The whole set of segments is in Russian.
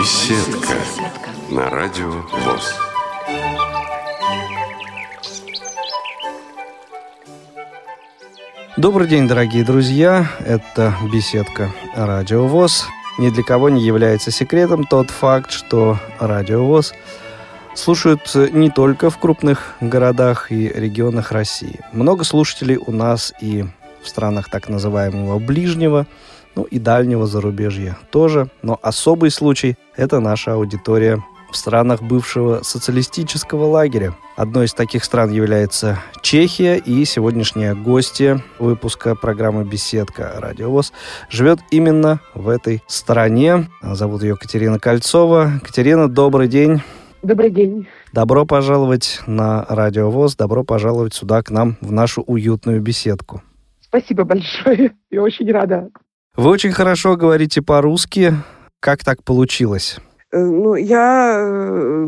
Беседка на радио ВОЗ. Добрый день, дорогие друзья. Это беседка Радио ВОЗ. Ни для кого не является секретом тот факт, что Радио ВОЗ слушают не только в крупных городах и регионах России. Много слушателей у нас и в странах так называемого ближнего, ну и дальнего зарубежья тоже. Но особый случай – это наша аудитория в странах бывшего социалистического лагеря. Одной из таких стран является Чехия, и сегодняшняя гостья выпуска программы «Беседка. Радиовоз» живет именно в этой стране. Зовут ее Катерина Кольцова. Катерина, добрый день. Добрый день. Добро пожаловать на Радиовоз, добро пожаловать сюда к нам в нашу уютную беседку. Спасибо большое. Я очень рада. Вы очень хорошо говорите по-русски. Как так получилось? Э, ну, я э,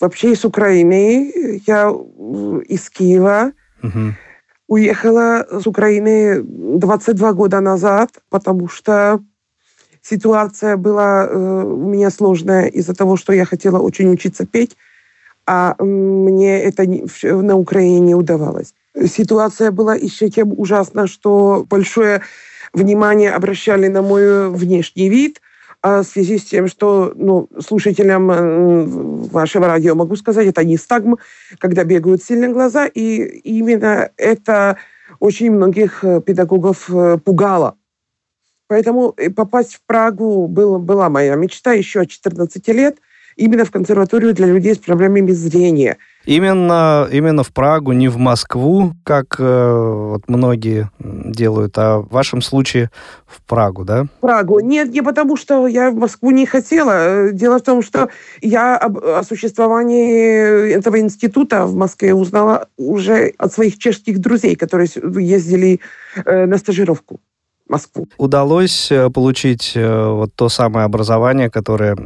вообще из Украины, я из Киева. Угу. Уехала с Украины 22 года назад, потому что ситуация была э, у меня сложная из-за того, что я хотела очень учиться петь, а мне это на Украине не удавалось. Ситуация была еще тем ужасна, что большое внимание обращали на мой внешний вид – а в связи с тем, что ну, слушателям э, вашего радио могу сказать, это не стагм, когда бегают сильные глаза, и именно это очень многих э, педагогов э, пугало. Поэтому попасть в Прагу был, была моя мечта еще от 14 лет, именно в консерваторию для людей с проблемами зрения – Именно, именно в Прагу, не в Москву, как э, вот многие делают, а в вашем случае в Прагу, да? В Прагу. Нет, не потому, что я в Москву не хотела. Дело в том, что я об, о существовании этого института в Москве узнала уже от своих чешских друзей, которые ездили э, на стажировку. Москву. Удалось э, получить э, вот то самое образование, которое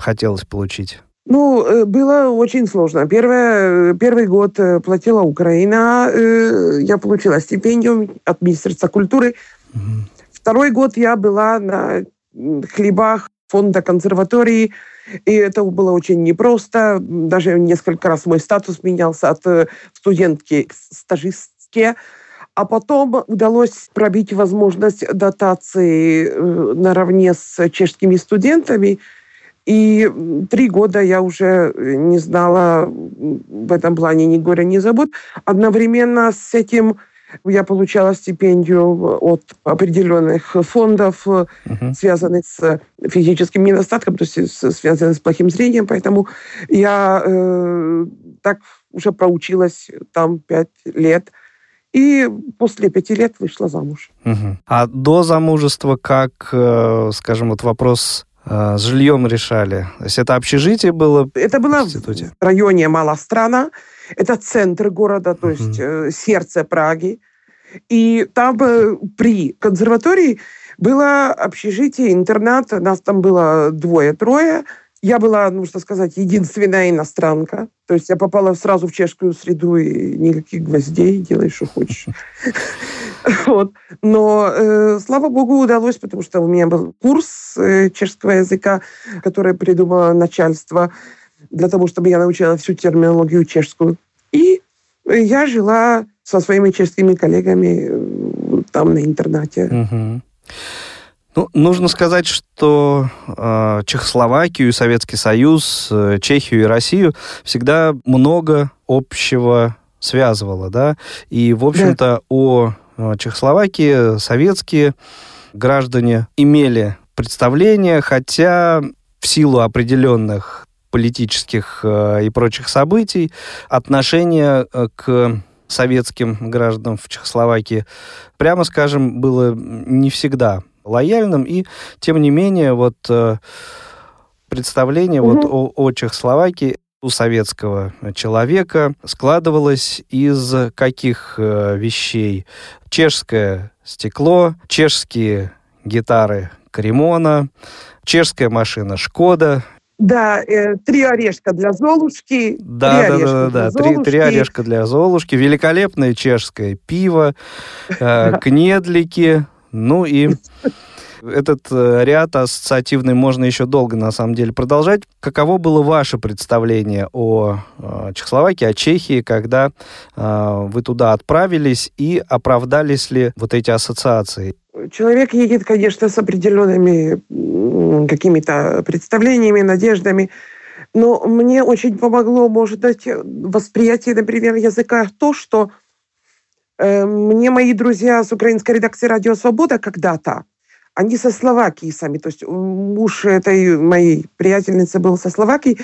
хотелось получить? Ну, э, было очень сложно. Первое, э, первый год э, платила Украина. Я получила стипендию от Министерства культуры. Угу. Второй год я была на хлебах фонда консерватории. И это было очень непросто. Даже несколько раз мой статус менялся от студентки к стажистке. А потом удалось пробить возможность дотации наравне с чешскими студентами – и три года я уже э, не знала в этом плане ни горя, ни забот. Одновременно с этим я получала стипендию от определенных фондов, uh связанных с физическим недостатком, то есть связанных с плохим зрением. Поэтому я э, так уже проучилась там пять лет. И после пяти лет вышла замуж. Угу. А до замужества как, э, скажем, вот вопрос с жильем решали? То есть это общежитие было Это было в, в районе Малострана. Это центр города, то есть uh-huh. сердце Праги. И там э, при консерватории было общежитие, интернат. Нас там было двое-трое. Я была, нужно сказать, единственная иностранка. То есть я попала сразу в чешскую среду и никаких гвоздей, делай, что хочешь. Но, э, слава богу, удалось, потому что у меня был курс э, чешского языка, который придумало начальство для того, чтобы я научила всю терминологию чешскую. И я жила со своими чешскими коллегами э, там на интернате. Угу. Ну, нужно сказать, что э, Чехословакию, Советский Союз, э, Чехию и Россию всегда много общего связывало, да, и, в общем-то, да. о Э, Чехословакии советские граждане имели представление, хотя в силу определенных политических э, и прочих событий отношение э, к советским гражданам в Чехословакии, прямо скажем, было не всегда лояльным, и тем не менее вот представление угу. вот о, о Чехословакии у советского человека складывалось из каких э, вещей? Чешское стекло, чешские гитары Кремона, чешская машина Шкода, да, э, три орешка для Золушки. Да, да, да, да, да. Три, три орешка для Золушки. Великолепное чешское пиво, э, кнедлики, ну и Этот э, ряд ассоциативный можно еще долго, на самом деле, продолжать. Каково было ваше представление о э, Чехословакии, о Чехии, когда э, вы туда отправились, и оправдались ли вот эти ассоциации? Человек едет, конечно, с определенными какими-то представлениями, надеждами, но мне очень помогло, может быть, восприятие, например, языка то, что мне мои друзья с украинской редакции «Радио Свобода» когда-то, они со Словакии сами, то есть муж этой моей приятельницы был со Словакии,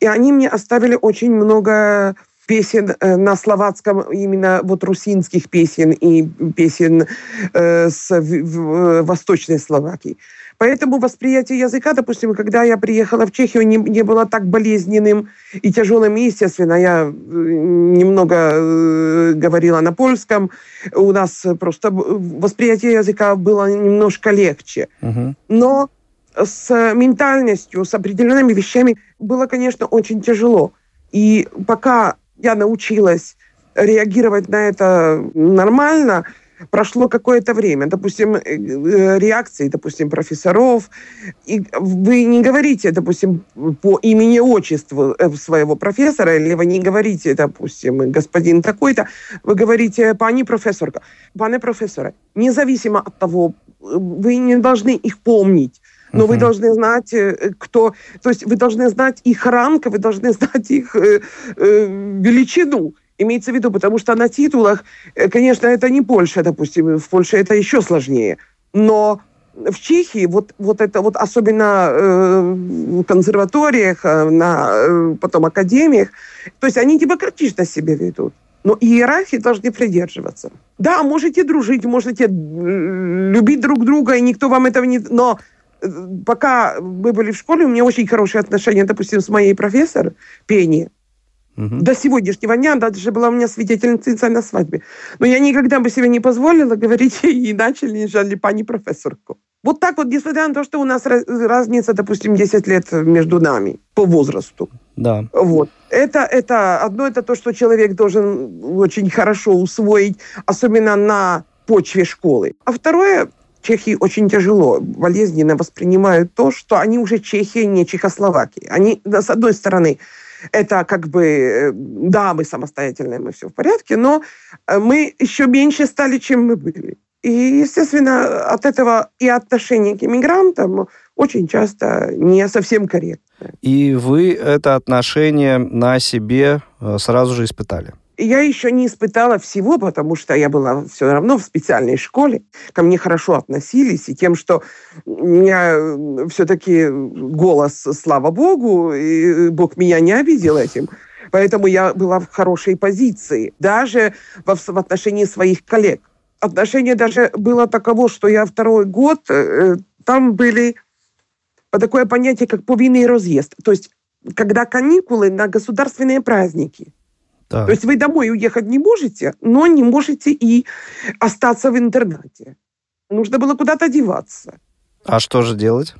и они мне оставили очень много песен э, на словацком, именно вот русинских песен и песен э, с в, в, Восточной Словакии. Поэтому восприятие языка, допустим, когда я приехала в Чехию, не, не было так болезненным и тяжелым. Естественно, я э, немного э, говорила на польском. У нас просто восприятие языка было немножко легче. Но с ментальностью, с определенными вещами было, конечно, очень тяжело. И пока я научилась реагировать на это нормально, прошло какое-то время, допустим, э, э, реакции, допустим, профессоров, и вы не говорите, допустим, по имени отчеству э, своего профессора, или вы не говорите, допустим, господин такой-то, вы говорите пани профессорка, пане профессора, независимо от того, вы не должны их помнить, но uh-huh. вы должны знать, кто... То есть вы должны знать их ранг, вы должны знать их э, э, величину. Имеется в виду, потому что на титулах, э, конечно, это не Польша, допустим, в Польше это еще сложнее. Но в Чехии вот, вот это вот особенно э, в консерваториях, э, на, э, потом академиях, то есть они демократично себя ведут. Но иерархии должны придерживаться. Да, можете дружить, можете любить друг друга, и никто вам этого не... Но пока мы были в школе, у меня очень хорошие отношения, допустим, с моей профессор Пени. Угу. До сегодняшнего дня даже была у меня свидетельница на свадьбе. Но я никогда бы себе не позволила говорить иначе, нежели пани профессорку. Вот так вот, несмотря на то, что у нас разница, допустим, 10 лет между нами по возрасту. Да. Вот. Это, это одно, это то, что человек должен очень хорошо усвоить, особенно на почве школы. А второе, Чехии очень тяжело, болезненно воспринимают то, что они уже Чехия, не Чехословакия. Они, с одной стороны, это как бы, э, да, мы самостоятельные, мы все в порядке, но э, мы еще меньше стали, чем мы были. И, естественно, от этого и отношение к иммигрантам очень часто не совсем корректно. И вы это отношение на себе э, сразу же испытали? Я еще не испытала всего, потому что я была все равно в специальной школе. Ко мне хорошо относились, и тем, что у меня все-таки голос, слава богу, и Бог меня не обидел этим. Поэтому я была в хорошей позиции, даже в, в отношении своих коллег. Отношение даже было таково, что я второй год, э, там были такое понятие, как повинный разъезд. То есть, когда каникулы на государственные праздники – так. То есть вы домой уехать не можете, но не можете и остаться в интернате. Нужно было куда-то деваться. А что же делать?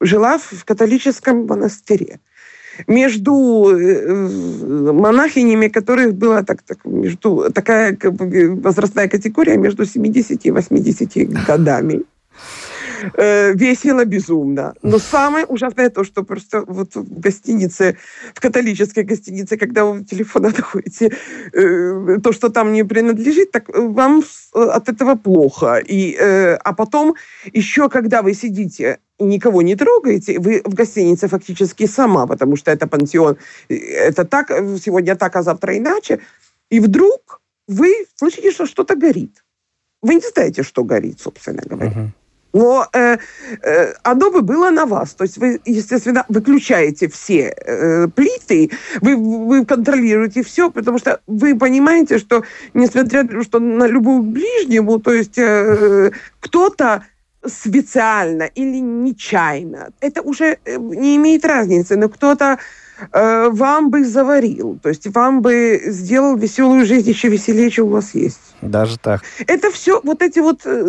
Жила в католическом монастыре. Между э, монахинями, которых была так, так, между, такая возрастная категория между 70 и 80 годами э, весело, безумно. Но самое ужасное то, что просто вот в гостинице, в католической гостинице, когда вы в телефона находите э, то, что там не принадлежит, так вам от этого плохо. И, э, а потом еще, когда вы сидите и никого не трогаете, вы в гостинице фактически сама, потому что это пансион, это так, сегодня так, а завтра иначе, и вдруг вы слышите, что что-то горит. Вы не знаете, что горит, собственно говоря. Uh-huh но э, э, оно бы было на вас. То есть вы, естественно, выключаете все э, плиты, вы, вы контролируете все, потому что вы понимаете, что несмотря на что на любую ближнему, то есть э, кто-то специально или нечаянно, это уже э, не имеет разницы, но кто-то э, вам бы заварил, то есть вам бы сделал веселую жизнь еще веселее, чем у вас есть. Даже так. Это все, вот эти вот, э,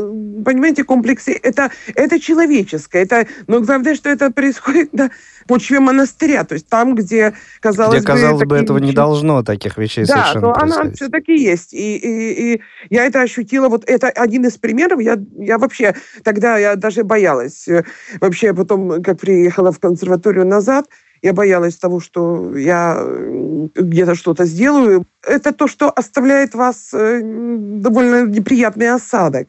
понимаете, комплексы, это, это человеческое. Это, но главное, что это происходит на почве монастыря, то есть там, где, казалось где, казалось бы, бы этого вещи... не должно, таких вещей да, совершенно но она все-таки есть. И, и, и я это ощутила, вот это один из примеров. Я, я вообще, тогда я даже боялась. Э, вообще, потом, как приехала в консерваторию назад, я боялась того, что я где-то что-то сделаю. Это то, что оставляет вас э, довольно неприятный осадок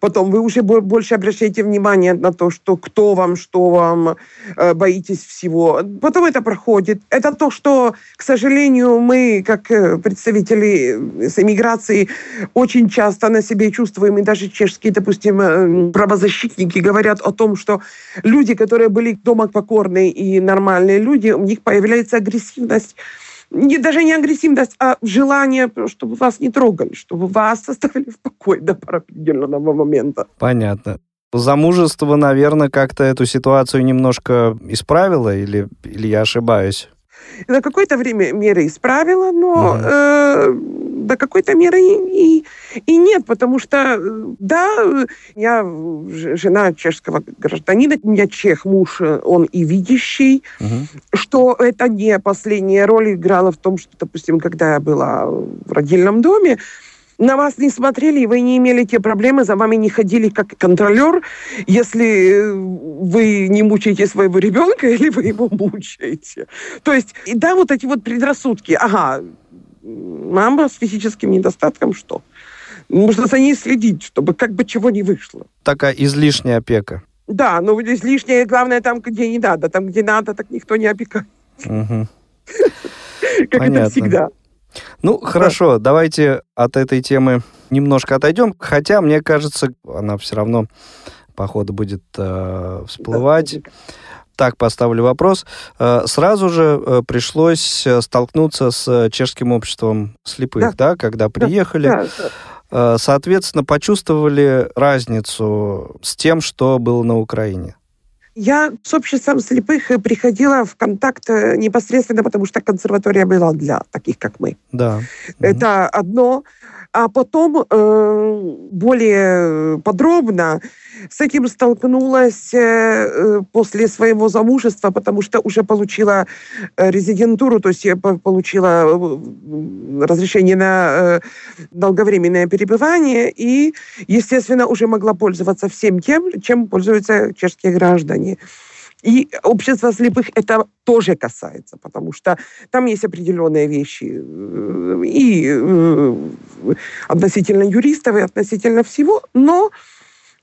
потом вы уже больше обращаете внимание на то, что кто вам, что вам, э, боитесь всего. Потом это проходит. Это то, что, к сожалению, мы, как э, представители с эмиграции, очень часто на себе чувствуем, и даже чешские, допустим, э, правозащитники говорят о том, что люди, которые были дома покорные и нормальные люди, у них появляется агрессивность не, даже не агрессивность, а желание, чтобы вас не трогали, чтобы вас оставили в покое до определенного момента. Понятно. Замужество, наверное, как-то эту ситуацию немножко исправило, или, или я ошибаюсь? На какое-то время меры исправила, но э, до какой-то меры и, и, и нет, потому что, да, я жена чешского гражданина, у меня чех муж, он и видящий, угу. что это не последняя роль играла в том, что, допустим, когда я была в родильном доме, на вас не смотрели, и вы не имели те проблемы, за вами не ходили как контролер, если вы не мучаете своего ребенка или вы его мучаете. То есть, да, вот эти вот предрассудки. Ага, мама с физическим недостатком что? Нужно за ней следить, чтобы как бы чего не вышло. Такая излишняя опека. Да, но излишняя, главное, там, где не надо. Там, где надо, так никто не опекает. Угу. Как это всегда. Ну, хорошо, давайте от этой темы немножко отойдем. Хотя, мне кажется, она все равно, походу, будет э, всплывать. Да так поставлю вопрос. Э, сразу же э, пришлось э, столкнуться с чешским обществом слепых, да, да когда приехали. Да, да. Соответственно, почувствовали разницу с тем, что было на Украине. Я с обществом слепых приходила в контакт непосредственно, потому что консерватория была для таких, как мы. Да. Это одно. А потом э, более подробно с этим столкнулась э, э, после своего замужества, потому что уже получила э, резидентуру, то есть я получила разрешение на долговременное перебывание и, естественно, уже могла пользоваться всем тем, чем пользуются чешские граждане. И общество слепых это тоже касается, потому что там есть определенные вещи и относительно юристов, и относительно всего, но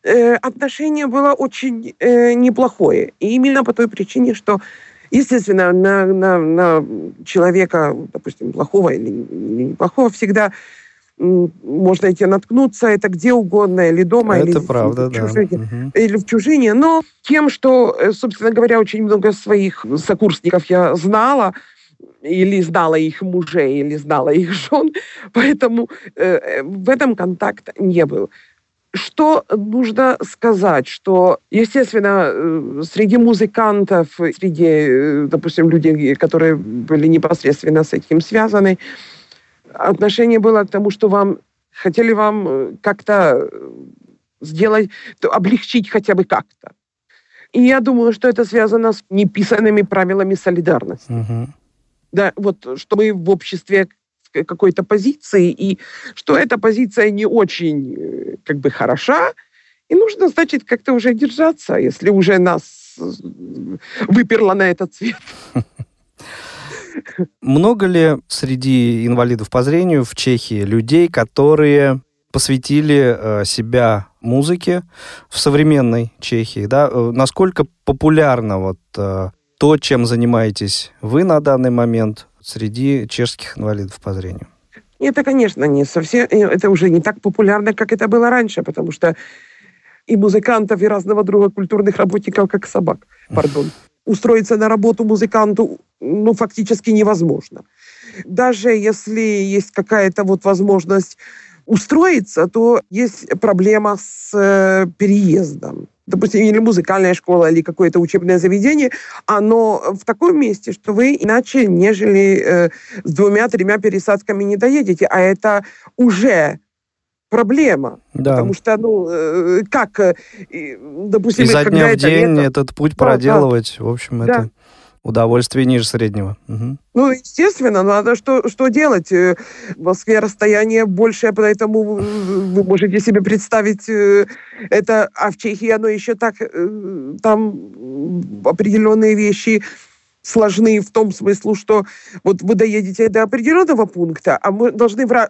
э, отношение было очень э, неплохое. И именно по той причине, что Естественно, на, на, на человека, допустим, плохого или неплохого всегда можно идти наткнуться, это где угодно, или дома, это или, правда, в чужине, да. угу. или в чужине. Но тем, что, э, собственно говоря, очень много своих сокурсников я знала, или знала их мужей, или знала их жен, поэтому э, в этом контакта не был. Что нужно сказать, что, естественно, э, среди музыкантов, среди, э, допустим, людей, которые были непосредственно с этим связаны, отношение было к тому, что вам хотели вам э, как-то сделать, облегчить хотя бы как-то. И я думаю, что это связано с неписанными правилами солидарности. Угу. Да, вот что мы в обществе какой-то позиции, и что эта позиция не очень э, как бы хороша, и нужно, значит, как-то уже держаться, если уже нас э, выперло на этот цвет. Много ли среди инвалидов по зрению в Чехии людей, которые посвятили э, себя музыке в современной Чехии? Да? Насколько популярно вот то, чем занимаетесь вы на данный момент среди чешских инвалидов по зрению? Это, конечно, не совсем, э, это уже не так популярно, как это было раньше, потому что и музыкантов, и разного друга культурных работников, как собак, пардон. Устроиться на работу музыканту, ну, фактически невозможно. Даже если есть какая-то вот возможность устроиться, то есть проблема с э, переездом. допустим, или музыкальная школа, или какое-то учебное заведение, оно в таком месте, что вы иначе, нежели э, с двумя-тремя пересадками не доедете. А это уже проблема. Да. Потому что, ну, э, как, э, допустим... Изо дня в день лето... этот путь да, проделывать, да. в общем, да. это удовольствие ниже среднего. Угу. Ну, естественно, надо что, что делать. Э, в Москве расстояние большее, поэтому вы можете себе представить это, а в Чехии оно еще так, там определенные вещи сложны в том смысле, что вот вы доедете до определенного пункта, а мы должны вра-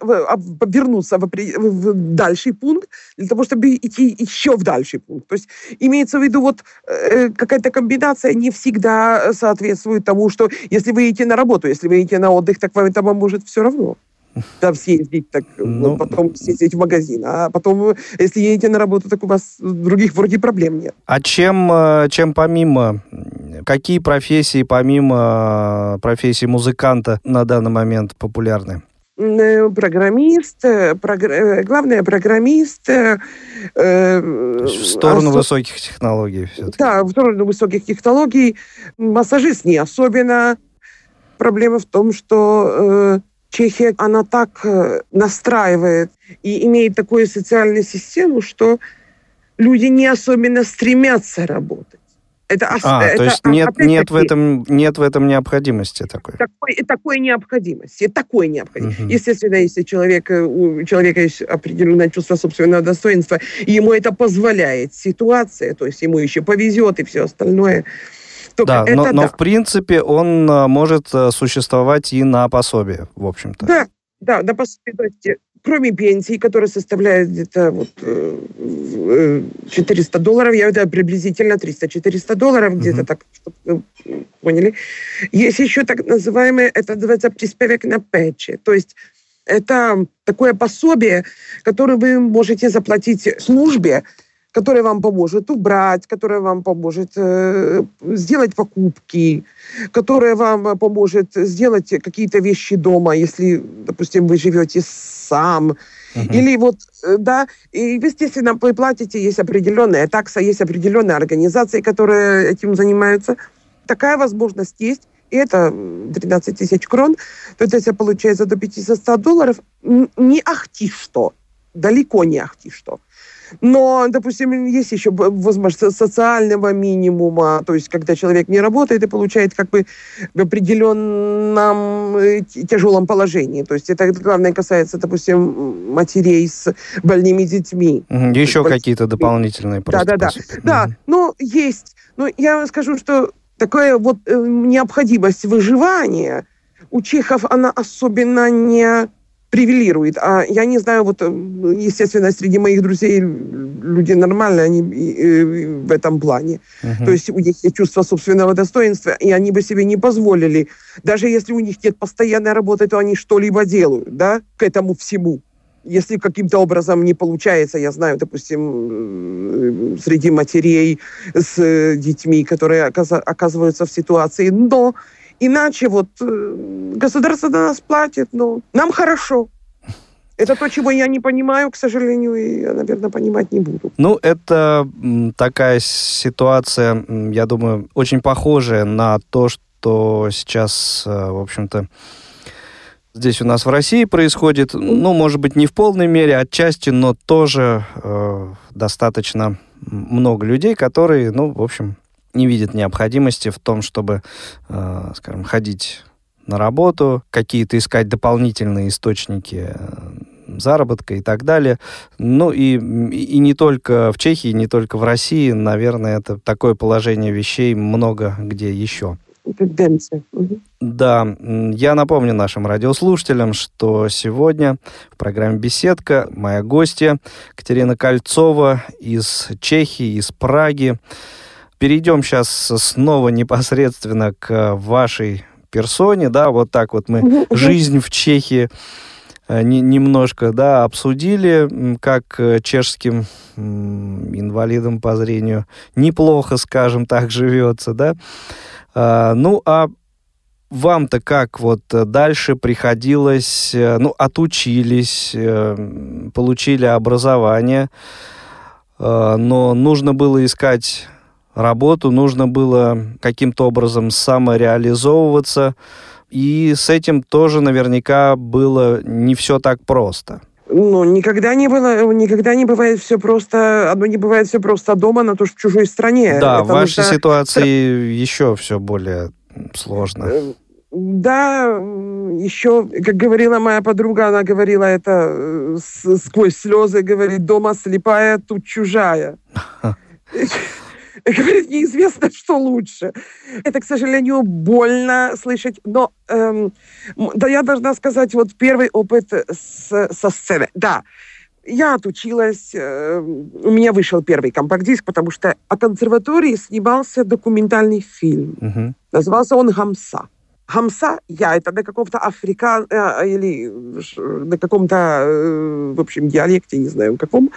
вернуться в, в дальший пункт для того, чтобы идти еще в дальший пункт. То есть имеется в виду вот э, какая-то комбинация не всегда соответствует тому, что если вы едете на работу, если вы едете на отдых, так вам это вам может все равно там съездить, так ну, вот, потом съездить в магазин. А потом, если едете на работу, так у вас других вроде проблем нет. А чем, э, чем помимо, какие профессии помимо профессии музыканта на данный момент популярны? Э, программист, э, прогр... главное программист. Э, в сторону особ... высоких технологий все-таки. Да, в сторону высоких технологий. Массажист не особенно. Проблема в том, что Чехия, она так э, настраивает и имеет такую социальную систему, что люди не особенно стремятся работать. Это, а, это, то есть нет, нет, в этом, нет в этом необходимости такой? Такой, такой необходимости, такой необходимости. Угу. Естественно, если человек, э, у человека есть определенное чувство собственного достоинства, и ему это позволяет ситуация, то есть ему еще повезет и все остальное, только да, это но, да. но в принципе он а, может а, существовать и на пособие, в общем-то. Да, да, на пособие. Кроме пенсии, которая составляет где-то вот, 400 э, э, долларов, я это приблизительно 300-400 долларов, uh-huh. где-то так, чтобы вы поняли. Есть еще так называемое, это называется приспевок на печи. То есть это такое пособие, которое вы можете заплатить службе, которая вам поможет убрать, которая вам поможет э, сделать покупки, которая вам поможет сделать какие-то вещи дома, если, допустим, вы живете сам. Uh-huh. Или вот, э, да, и, естественно, вы платите, есть определенная такса, есть определенные организации, которые этим занимаются. Такая возможность есть. И это 13 тысяч крон. То есть, если получается до 500 долларов, не ахти что. Далеко не ахти что. Но, допустим, есть еще возможность социального минимума, то есть когда человек не работает и получает как бы в определенном э, тяжелом положении. То есть это главное касается, допустим, матерей с больными детьми. Еще какие-то дополнительные Да, да, да. Да, но есть. Но я вам скажу, что такая вот э, необходимость выживания у чехов, она особенно не привилирует. А я не знаю, вот, э, естественно, среди моих друзей люди нормальные, они в этом плане. Uh-huh. То есть у них есть чувство собственного достоинства, и они бы себе не позволили, даже если у них нет постоянной работы, то они что-либо делают, да, к этому всему. Если каким-то образом не получается, я знаю, допустим, э, среди матерей с э, детьми, которые оказываются в ситуации, но Иначе вот э, государство на нас платит, но нам хорошо. Это то, чего я не понимаю, к сожалению, и наверное, понимать не буду. Ну, это такая ситуация, я думаю, очень похожая на то, что сейчас, э, в общем-то, здесь у нас в России происходит. Ну, может быть, не в полной мере, отчасти, но тоже э, достаточно много людей, которые, ну, в общем, не видит необходимости в том, чтобы, э, скажем, ходить на работу, какие-то искать дополнительные источники э, заработка и так далее. Ну и, и не только в Чехии, не только в России, наверное, это такое положение вещей много где еще. Тенденция. Да, я напомню нашим радиослушателям, что сегодня в программе «Беседка» моя гостья Катерина Кольцова из Чехии, из Праги перейдем сейчас снова непосредственно к вашей персоне, да, вот так вот мы жизнь в Чехии э, не, немножко, да, обсудили, как э, чешским инвалидам по зрению неплохо, скажем так, живется, да. А, ну, а вам-то как вот дальше приходилось, э, ну, отучились, получили образование, э, но нужно было искать работу, нужно было каким-то образом самореализовываться, и с этим тоже наверняка было не все так просто. Ну, никогда не было, никогда не бывает все просто, одно не бывает все просто дома, на то, что в чужой стране. Да, в вашей нужно... ситуации еще все более сложно. Э, да, еще, как говорила моя подруга, она говорила это э, сквозь слезы, говорит, дома слепая, тут чужая. Говорит, неизвестно, что лучше. Это, к сожалению, больно слышать. Но эм, да, я должна сказать, вот первый опыт с, со сцены. Да, я отучилась, э, у меня вышел первый компакт-диск, потому что о консерватории снимался документальный фильм. Угу. Назывался он «Хамса». Хамса, я, это на каком-то африкан... Э, или на каком-то, э, в общем, диалекте, не знаю, каком.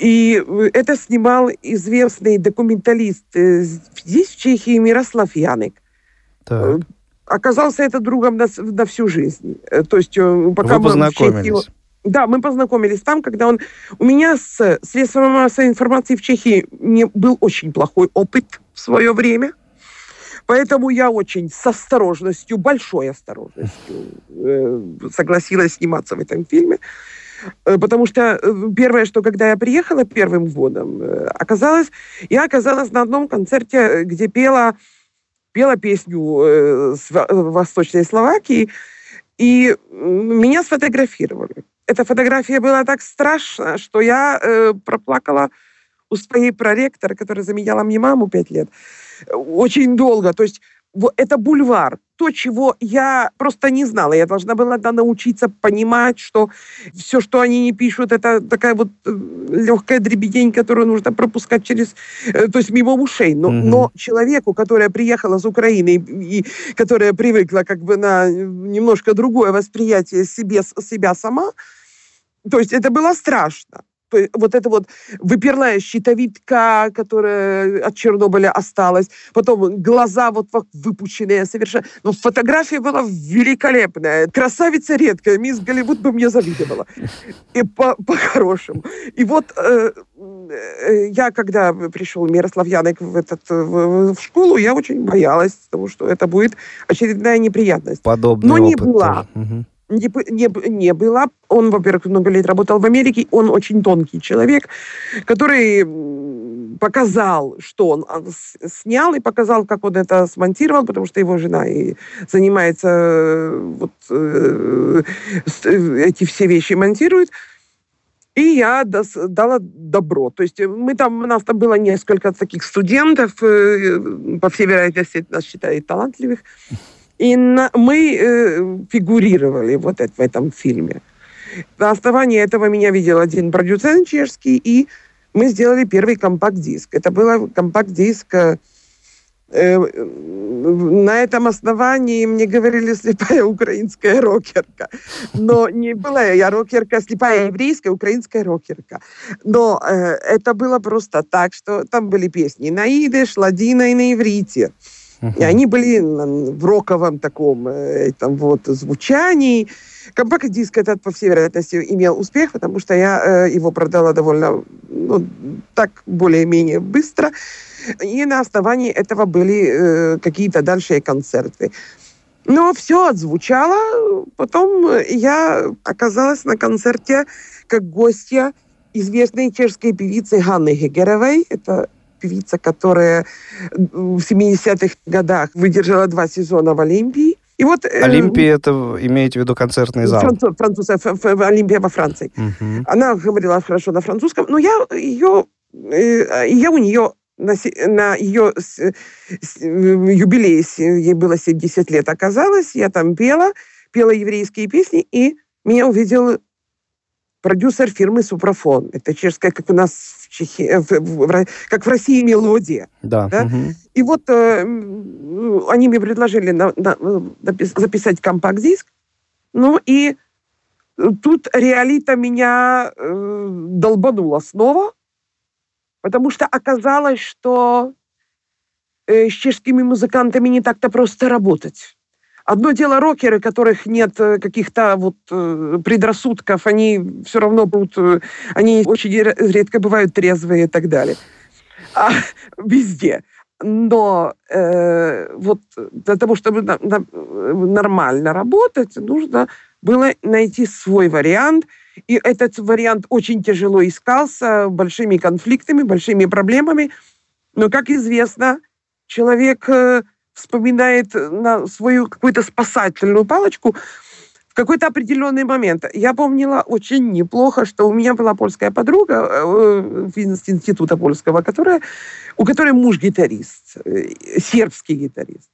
И это снимал известный документалист здесь, в Чехии, Мирослав Яник. Так. Оказался это другом на, на всю жизнь. То есть пока Вы познакомились? Чехии, да, мы познакомились там, когда он... У меня с средствами массовой информации в Чехии не был очень плохой опыт в свое время. Поэтому я очень с осторожностью, большой осторожностью э, согласилась сниматься в этом фильме. Э, потому что э, первое, что когда я приехала первым годом, э, оказалось, я оказалась на одном концерте, где пела, пела песню с Восточной Словакии, и меня сфотографировали эта фотография была так страшна, что я проплакала у своей проректора, которая заменяла мне маму пять лет, очень долго. То есть это бульвар. То, чего я просто не знала. Я должна была да, научиться понимать, что все, что они не пишут, это такая вот э, легкая дребедень, которую нужно пропускать через, э, то есть мимо ушей. Но, mm-hmm. но человеку, которая приехала с Украины и, и которая привыкла как бы на немножко другое восприятие себе, себя сама, то есть это было страшно. Вот это вот выперлая щитовидка, которая от Чернобыля осталась, потом глаза вот выпученные совершенно. Но фотография была великолепная. Красавица редкая. Мисс Голливуд бы мне завидовала. И по- по-хорошему. И вот э, э, я, когда пришел Мирослав Янок в, этот, в, в школу, я очень боялась того, что это будет очередная неприятность. Подобный Но не была. Угу не, не, не было. Он, во-первых, много лет работал в Америке. Он очень тонкий человек, который показал, что он а, снял, и показал, как он это смонтировал, потому что его жена и занимается э, вот э, э, эти все вещи монтирует. И я дала добро. То есть мы там, у нас там было несколько таких студентов, по всей вероятности, нас считают талантливых. И на, мы э, фигурировали вот это, в этом фильме. На основании этого меня видел один продюсер чешский, и мы сделали первый компакт-диск. Это был компакт-диск э, э, на этом основании мне говорили слепая украинская рокерка. Но не была я рокерка, слепая еврейская, украинская рокерка. Но э, это было просто так, что там были песни на идыш, ладина и на иврите. И они были в роковом таком э, там вот звучании. Компакт-диск этот, по всей вероятности, имел успех, потому что я э, его продала довольно, ну, так, более-менее быстро. И на основании этого были э, какие-то дальшие концерты. Но все отзвучало. Потом я оказалась на концерте как гостья известной чешской певицы Ганны Гегеровой. Это певица, которая в 70-х годах выдержала два сезона в Олимпии. И вот, э, Олимпия, это имеете в виду концертный зал? Француз, француз, Олимпия во Франции. Угу. Она говорила хорошо на французском, но я ее, э, я у нее на, на ее с, с, юбилей, ей было 70 лет, оказалось, я там пела, пела еврейские песни, и меня увидел продюсер фирмы «Супрофон». Это чешская, как у нас Чехии, э, в, в, как в России мелодия. Да. да? Угу. И вот э, они мне предложили на, на, записать компакт-диск. Ну и тут реалита меня э, долбанула снова, потому что оказалось, что э, с чешскими музыкантами не так-то просто работать. Одно дело рокеры, которых нет э, каких-то вот э, предрассудков, они все равно будут, э, они очень редко бывают трезвые и так далее. А везде. Но э, вот для того, чтобы на, на, нормально работать, нужно было найти свой вариант. И этот вариант очень тяжело искался, большими конфликтами, большими проблемами. Но, как известно, человек вспоминает на свою какую-то спасательную палочку в какой-то определенный момент. Я помнила очень неплохо, что у меня была польская подруга э, из института польского, которая, у которой муж гитарист, э, сербский гитарист.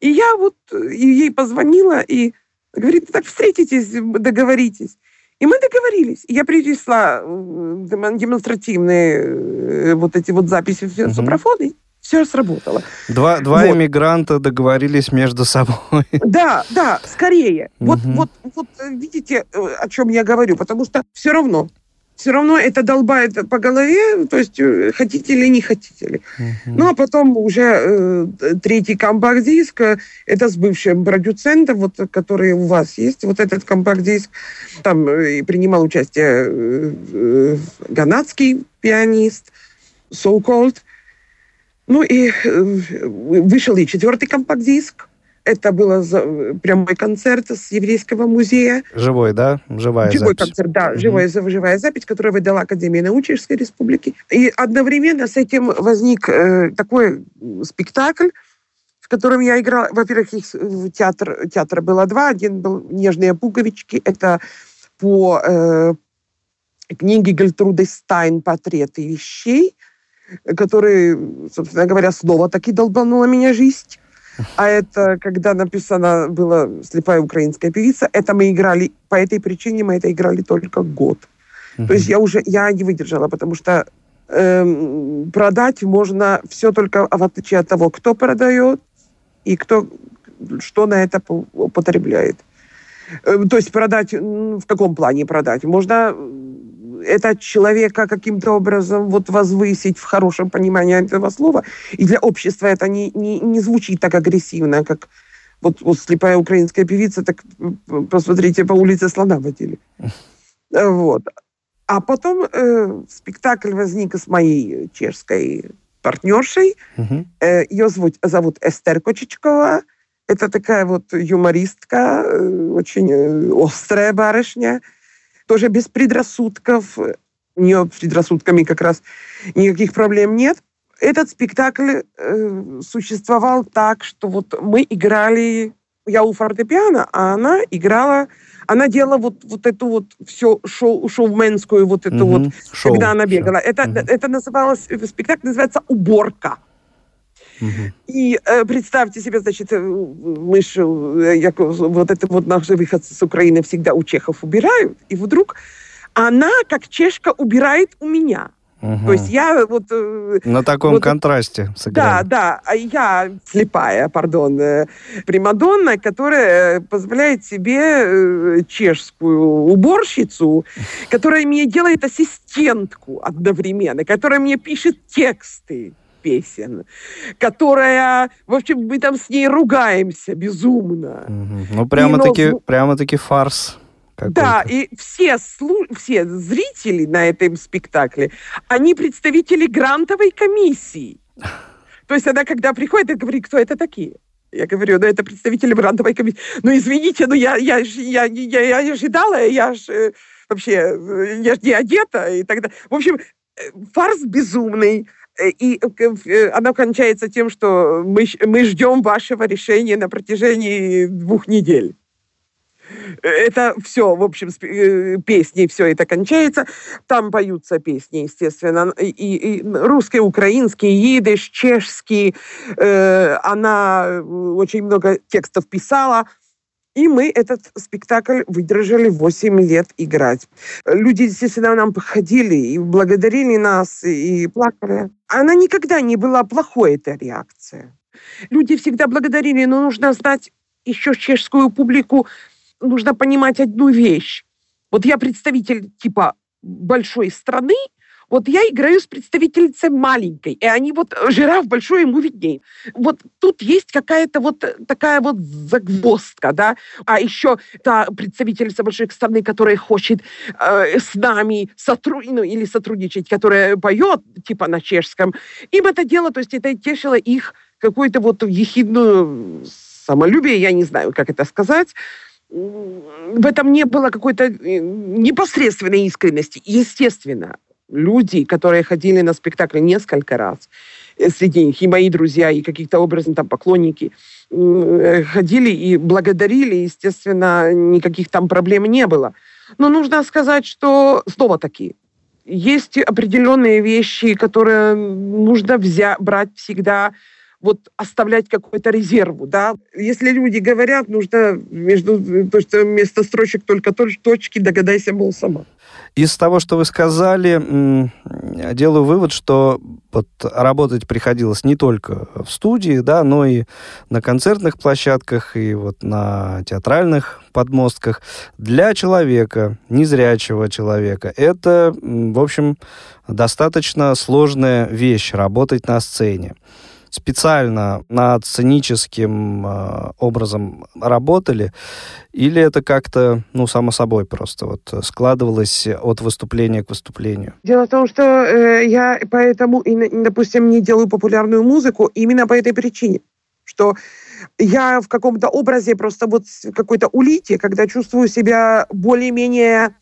И я вот ей позвонила и говорит, так встретитесь, договоритесь. И мы договорились. Я принесла демонстративные вот эти вот записи в супрафон, и все сработало. Два, два вот. иммигранта договорились между собой. Да, да, скорее. Угу. Вот, вот, вот видите, э, о чем я говорю, потому что все равно все равно это долбает по голове, то есть э, хотите ли, не хотите ли. Uh-huh. Ну, а потом уже э, третий компакт-диск, э, это с бывшим продюцентом, вот, который у вас есть, вот этот компакт-диск, там э, принимал участие э, э, ганадский пианист, So Called, ну и э, вышел и четвертый компакт-диск. Это был прямой концерт с еврейского музея. Живой, да? Живая Живой запись. концерт, да. Mm-hmm. Живая, живая запись, которую выдала Академия наук Чешской Республики. И одновременно с этим возник э, такой спектакль, в котором я играла. Во-первых, их театр, театра было два. Один был «Нежные пуговички». Это по э, книге Гельтруды Стайн «Портреты вещей» который, собственно говоря, снова таки долбанула меня жизнь. А это, когда написана была «Слепая украинская певица», это мы играли, по этой причине мы это играли только год. Uh-huh. То есть я уже, я не выдержала, потому что эм, продать можно все только в отличие от того, кто продает и кто, что на это употребляет. Эм, то есть продать, в каком плане продать? Можно это человека каким-то образом вот возвысить в хорошем понимании этого слова. И для общества это не, не, не звучит так агрессивно, как вот, вот слепая украинская певица, так посмотрите, по улице слона водили. Вот. А потом э, спектакль возник с моей чешской партнершей. Uh-huh. Э, ее зовут, зовут Эстер Кочечкова. Это такая вот юмористка, э, очень э, острая барышня тоже без предрассудков. У нее с предрассудками как раз никаких проблем нет. Этот спектакль э, существовал так, что вот мы играли, я у фортепиано, а она играла, она делала вот, вот эту вот все шоу, шоуменскую вот эту угу. вот, Шоу, когда она бегала. Все. Это, угу. это называлось, спектакль называется «Уборка». И э, представьте себе, значит, э, мы же, э, як, вот это вот наши выходцы с Украины всегда у чехов убирают, и вдруг она, как чешка, убирает у меня. Угу. То есть я вот... Э, На таком вот, контрасте сыграли. Да, да. А я слепая, пардон, примадонна, которая позволяет себе чешскую уборщицу, которая мне делает ассистентку одновременно, которая мне пишет тексты песен, которая, в общем, мы там с ней ругаемся безумно. Угу. Ну, прямо-таки но... прямо фарс. Да, и все, слу... все зрители на этом спектакле, они представители грантовой комиссии. То есть она, когда приходит, и говорит, кто это такие? Я говорю, ну, это представители грантовой комиссии. Ну, извините, ну, я, я, я, я, я не ожидала, я ж э, вообще, э, я ж не одета и так далее. В общем, э, фарс безумный. Э, и э, э, оно кончается тем, что мы, мы ждем вашего решения на протяжении двух недель. Это все, в общем, песни, все это кончается. Там поются песни, естественно, и, и русские, украинские, идыш, чешские. Э, она очень много текстов писала. И мы этот спектакль выдержали 8 лет играть. Люди, естественно, нам походили и благодарили нас, и плакали. Она никогда не была плохой, эта реакция. Люди всегда благодарили, но нужно знать еще чешскую публику, нужно понимать одну вещь. Вот я представитель типа большой страны, Вот я играю с представительницей маленькой, и они вот, э, жираф большой, ему виднее. Вот тут есть какая-то вот такая вот загвоздка, да. А еще та представительница большой страны, которая хочет э, с нами сотруд... ну, или сотрудничать, которая поет, типа на чешском, им это дело, то есть это тешило их какую-то вот ехидную самолюбие, я не знаю, как это сказать, в этом не было какой-то э, непосредственной искренности. Естественно, люди, которые ходили на спектакль несколько раз, э, среди них и мои друзья, и каких-то образом там поклонники, э, ходили и благодарили, естественно, никаких там проблем не было. Но нужно сказать, что снова таки есть определенные вещи, которые нужно взять, брать всегда вот оставлять какой-то резерву, да. Если люди говорят, нужно между, то, что вместо строчек только точки, догадайся, мол, сама. Из того, что вы сказали, делаю вывод, что вот работать приходилось не только в студии, да, но и на концертных площадках, и вот на театральных подмостках. Для человека, незрячего человека, это, в общем, достаточно сложная вещь работать на сцене специально над сценическим э, образом работали, или это как-то, ну, само собой просто вот складывалось от выступления к выступлению? Дело в том, что э, я поэтому, и, допустим, не делаю популярную музыку именно по этой причине, что я в каком-то образе просто вот какой-то улите, когда чувствую себя более-менее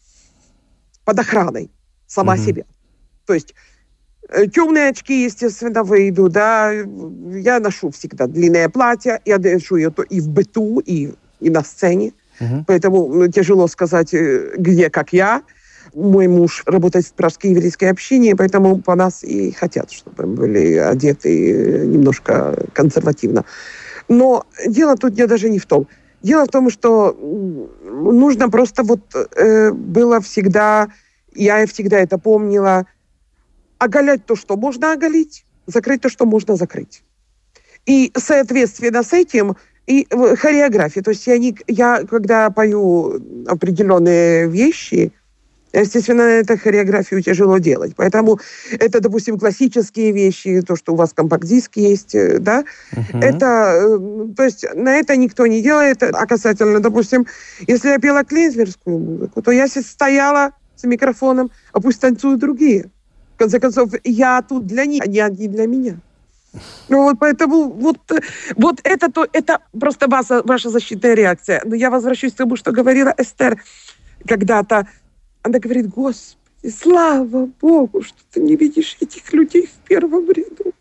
под охраной сама mm-hmm. себя. То есть Темные очки, естественно, выйду, да. Я ношу всегда длинное платье, я ношу ее и в быту, и, и на сцене. Угу. Поэтому ну, тяжело сказать, э, где, как я. Мой муж работает в пражской еврейской общине, поэтому по нас и хотят, чтобы мы были одеты немножко консервативно. Но дело тут не, даже не в том. Дело в том, что нужно просто вот э, было всегда, я всегда это помнила, оголять то, что можно оголить, закрыть то, что можно закрыть. И, соответственно, с этим и хореография. То есть я, не, я когда пою определенные вещи, естественно, это хореографию тяжело делать. Поэтому это, допустим, классические вещи, то, что у вас компакт-диск есть, э, да, uh-huh. это, э, то есть на это никто не делает. А касательно, допустим, если я пела клейзмерскую музыку, то я стояла с микрофоном, а пусть танцуют другие конце концов, я тут для них, а не они для меня. Ну вот поэтому вот, вот это, то, это просто ваша, ваша защитная реакция. Но я возвращаюсь к тому, что говорила Эстер когда-то. Она говорит, Господи, слава Богу, что ты не видишь этих людей в первом ряду.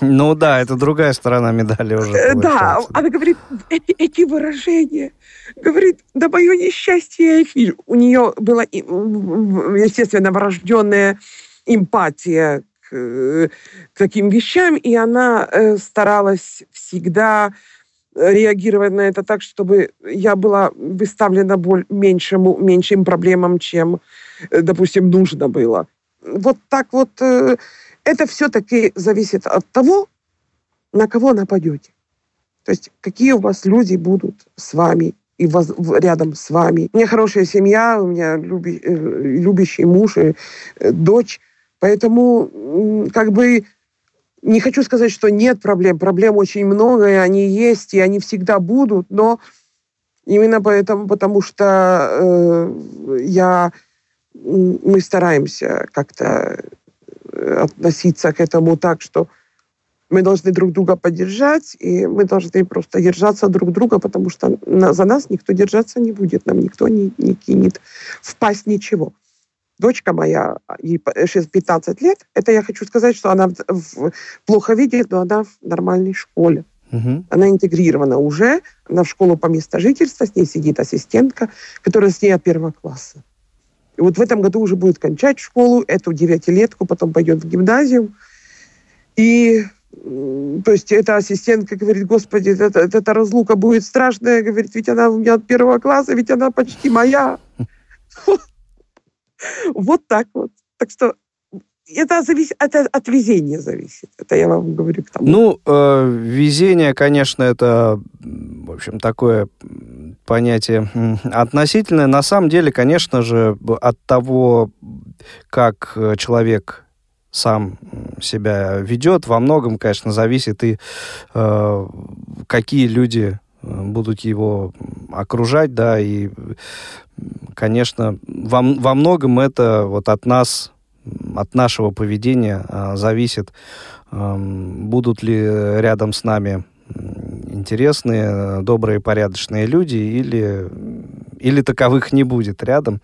Ну да, это другая сторона медали уже. Э, да, она говорит, эти, эти выражения, говорит, да мое несчастье я их вижу. У нее было, естественно, врожденное эмпатия к, к таким вещам, и она э, старалась всегда реагировать на это так, чтобы я была выставлена боль, меньшему, меньшим проблемам, чем, э, допустим, нужно было. Вот так вот. Э, это все-таки зависит от того, на кого нападете. То есть какие у вас люди будут с вами и воз, рядом с вами. У меня хорошая семья, у меня люби, э, любящий муж и дочь. Поэтому как бы не хочу сказать, что нет проблем. Проблем очень много, и они есть, и они всегда будут, но именно поэтому, потому что э, я, мы стараемся как-то э, относиться к этому так, что мы должны друг друга поддержать, и мы должны просто держаться друг друга, потому что на, за нас никто держаться не будет, нам никто не, не кинет в пасть ничего. Дочка моя, ей 15 лет, это я хочу сказать, что она в, плохо видит, но она в нормальной школе. Угу. Она интегрирована уже, она в школу по месту жительства, с ней сидит ассистентка, которая с ней от первого класса. И вот в этом году уже будет кончать школу, эту девятилетку, потом пойдет в гимназию. И то есть эта ассистентка говорит, господи, это, эта разлука будет страшная, говорит, ведь она у меня от первого класса, ведь она почти моя. Вот так вот. Так что это, зависит, это от везения зависит. Это я вам говорю к тому. Ну, э, везение, конечно, это, в общем, такое понятие относительное. На самом деле, конечно же, от того, как человек сам себя ведет, во многом, конечно, зависит и э, какие люди будут его окружать, да, и, конечно, во, во многом это вот от нас, от нашего поведения э, зависит, э, будут ли рядом с нами интересные, добрые, порядочные люди или, или таковых не будет рядом.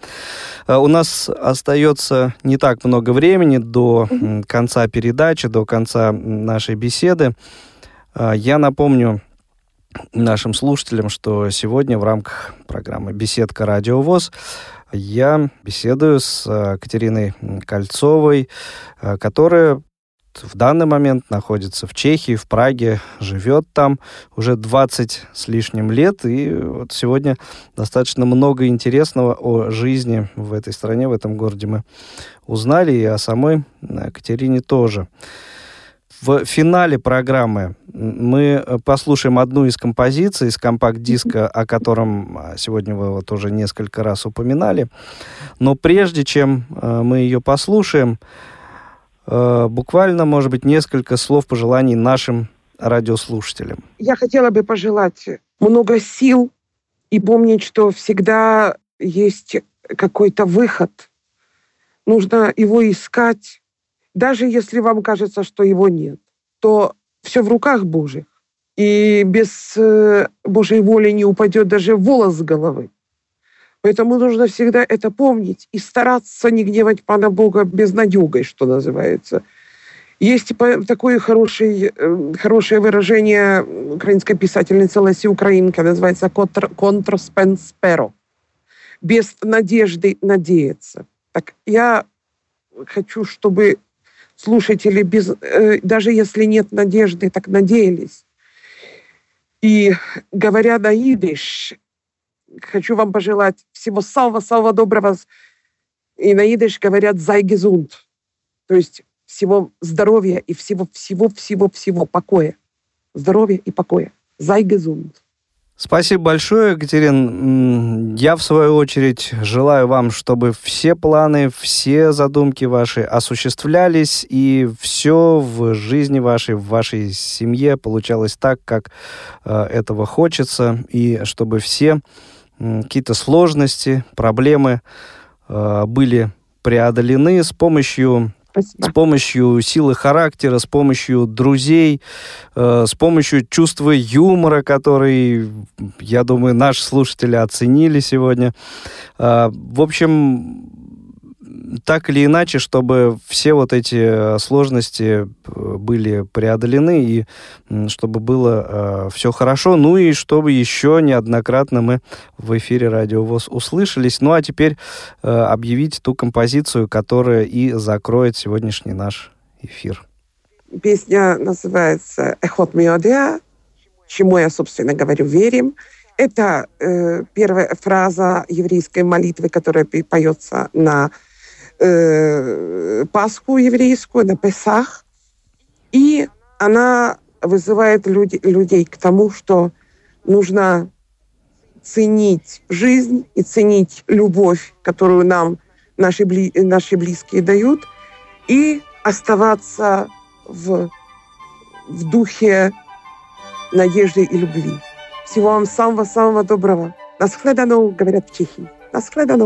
А, у нас остается не так много времени до конца передачи, до конца нашей беседы. А, я напомню нашим слушателям, что сегодня в рамках программы «Беседка Радио ВОЗ» я беседую с а, Катериной Кольцовой, которая в данный момент находится в Чехии, в Праге, живет там уже 20 с лишним лет. И вот сегодня достаточно много интересного о жизни в этой стране, в этом городе мы узнали, и о самой Катерине тоже. В финале программы мы послушаем одну из композиций из компакт-диска, о котором сегодня вы вот уже несколько раз упоминали. Но прежде чем э, мы ее послушаем, Э, буквально, может быть, несколько слов пожеланий нашим радиослушателям. Я хотела бы пожелать много сил и помнить, что всегда есть какой-то выход. Нужно его искать. Даже если вам кажется, что его нет, то все в руках Божьих. И без э, Божьей воли не упадет даже волос с головы. Поэтому нужно всегда это помнить и стараться не гневать Пана Бога безнадегой, что называется. Есть такое хорошее, э, хорошее выражение украинской писательницы Леси Украинка, называется «контрспенсперо» – без надежды надеяться. Так я хочу, чтобы слушатели, без, э, даже если нет надежды, так надеялись. И говоря на идиш, хочу вам пожелать всего самого-самого доброго. И на идыш говорят «зайгезунд», то есть всего здоровья и всего-всего-всего-всего покоя. Здоровья и покоя. «Зайгезунд». Спасибо большое, Екатерин. Я, в свою очередь, желаю вам, чтобы все планы, все задумки ваши осуществлялись, и все в жизни вашей, в вашей семье получалось так, как э, этого хочется, и чтобы все какие-то сложности, проблемы э, были преодолены с помощью Спасибо. с помощью силы характера, с помощью друзей, э, с помощью чувства юмора, который, я думаю, наши слушатели оценили сегодня. Э, в общем, так или иначе, чтобы все вот эти э, сложности э, были преодолены и чтобы было э, все хорошо, ну и чтобы еще неоднократно мы в эфире Радио ВОЗ услышались. Ну а теперь э, объявить ту композицию, которая и закроет сегодняшний наш эфир. Песня называется «Эхот Миодеа», чему я, собственно говорю, верим. Это э, первая фраза еврейской молитвы, которая поется на э, Пасху еврейскую, на Песах, и она вызывает люди, людей к тому, что нужно ценить жизнь и ценить любовь, которую нам наши, бли, наши близкие дают, и оставаться в, в духе надежды и любви. Всего вам самого-самого доброго. Насхледану, говорят в Чехии.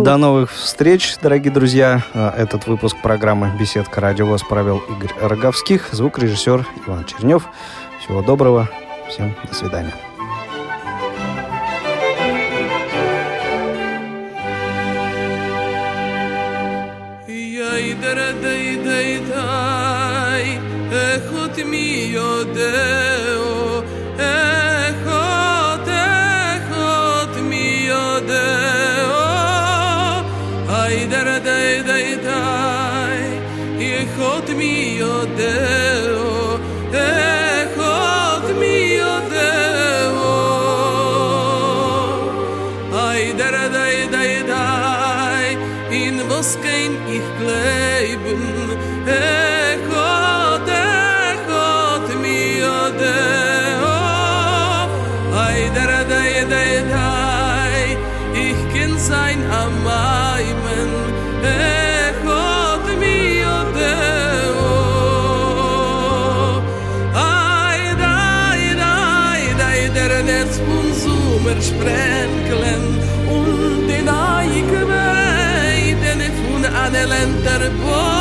До новых встреч, дорогие друзья. А, этот выпуск программы «Беседка Радио ВОЗ» провел Игорь Роговских, звукорежиссер Иван Чернев. Всего доброго. Всем до свидания. mi יודע and that it was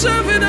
serving.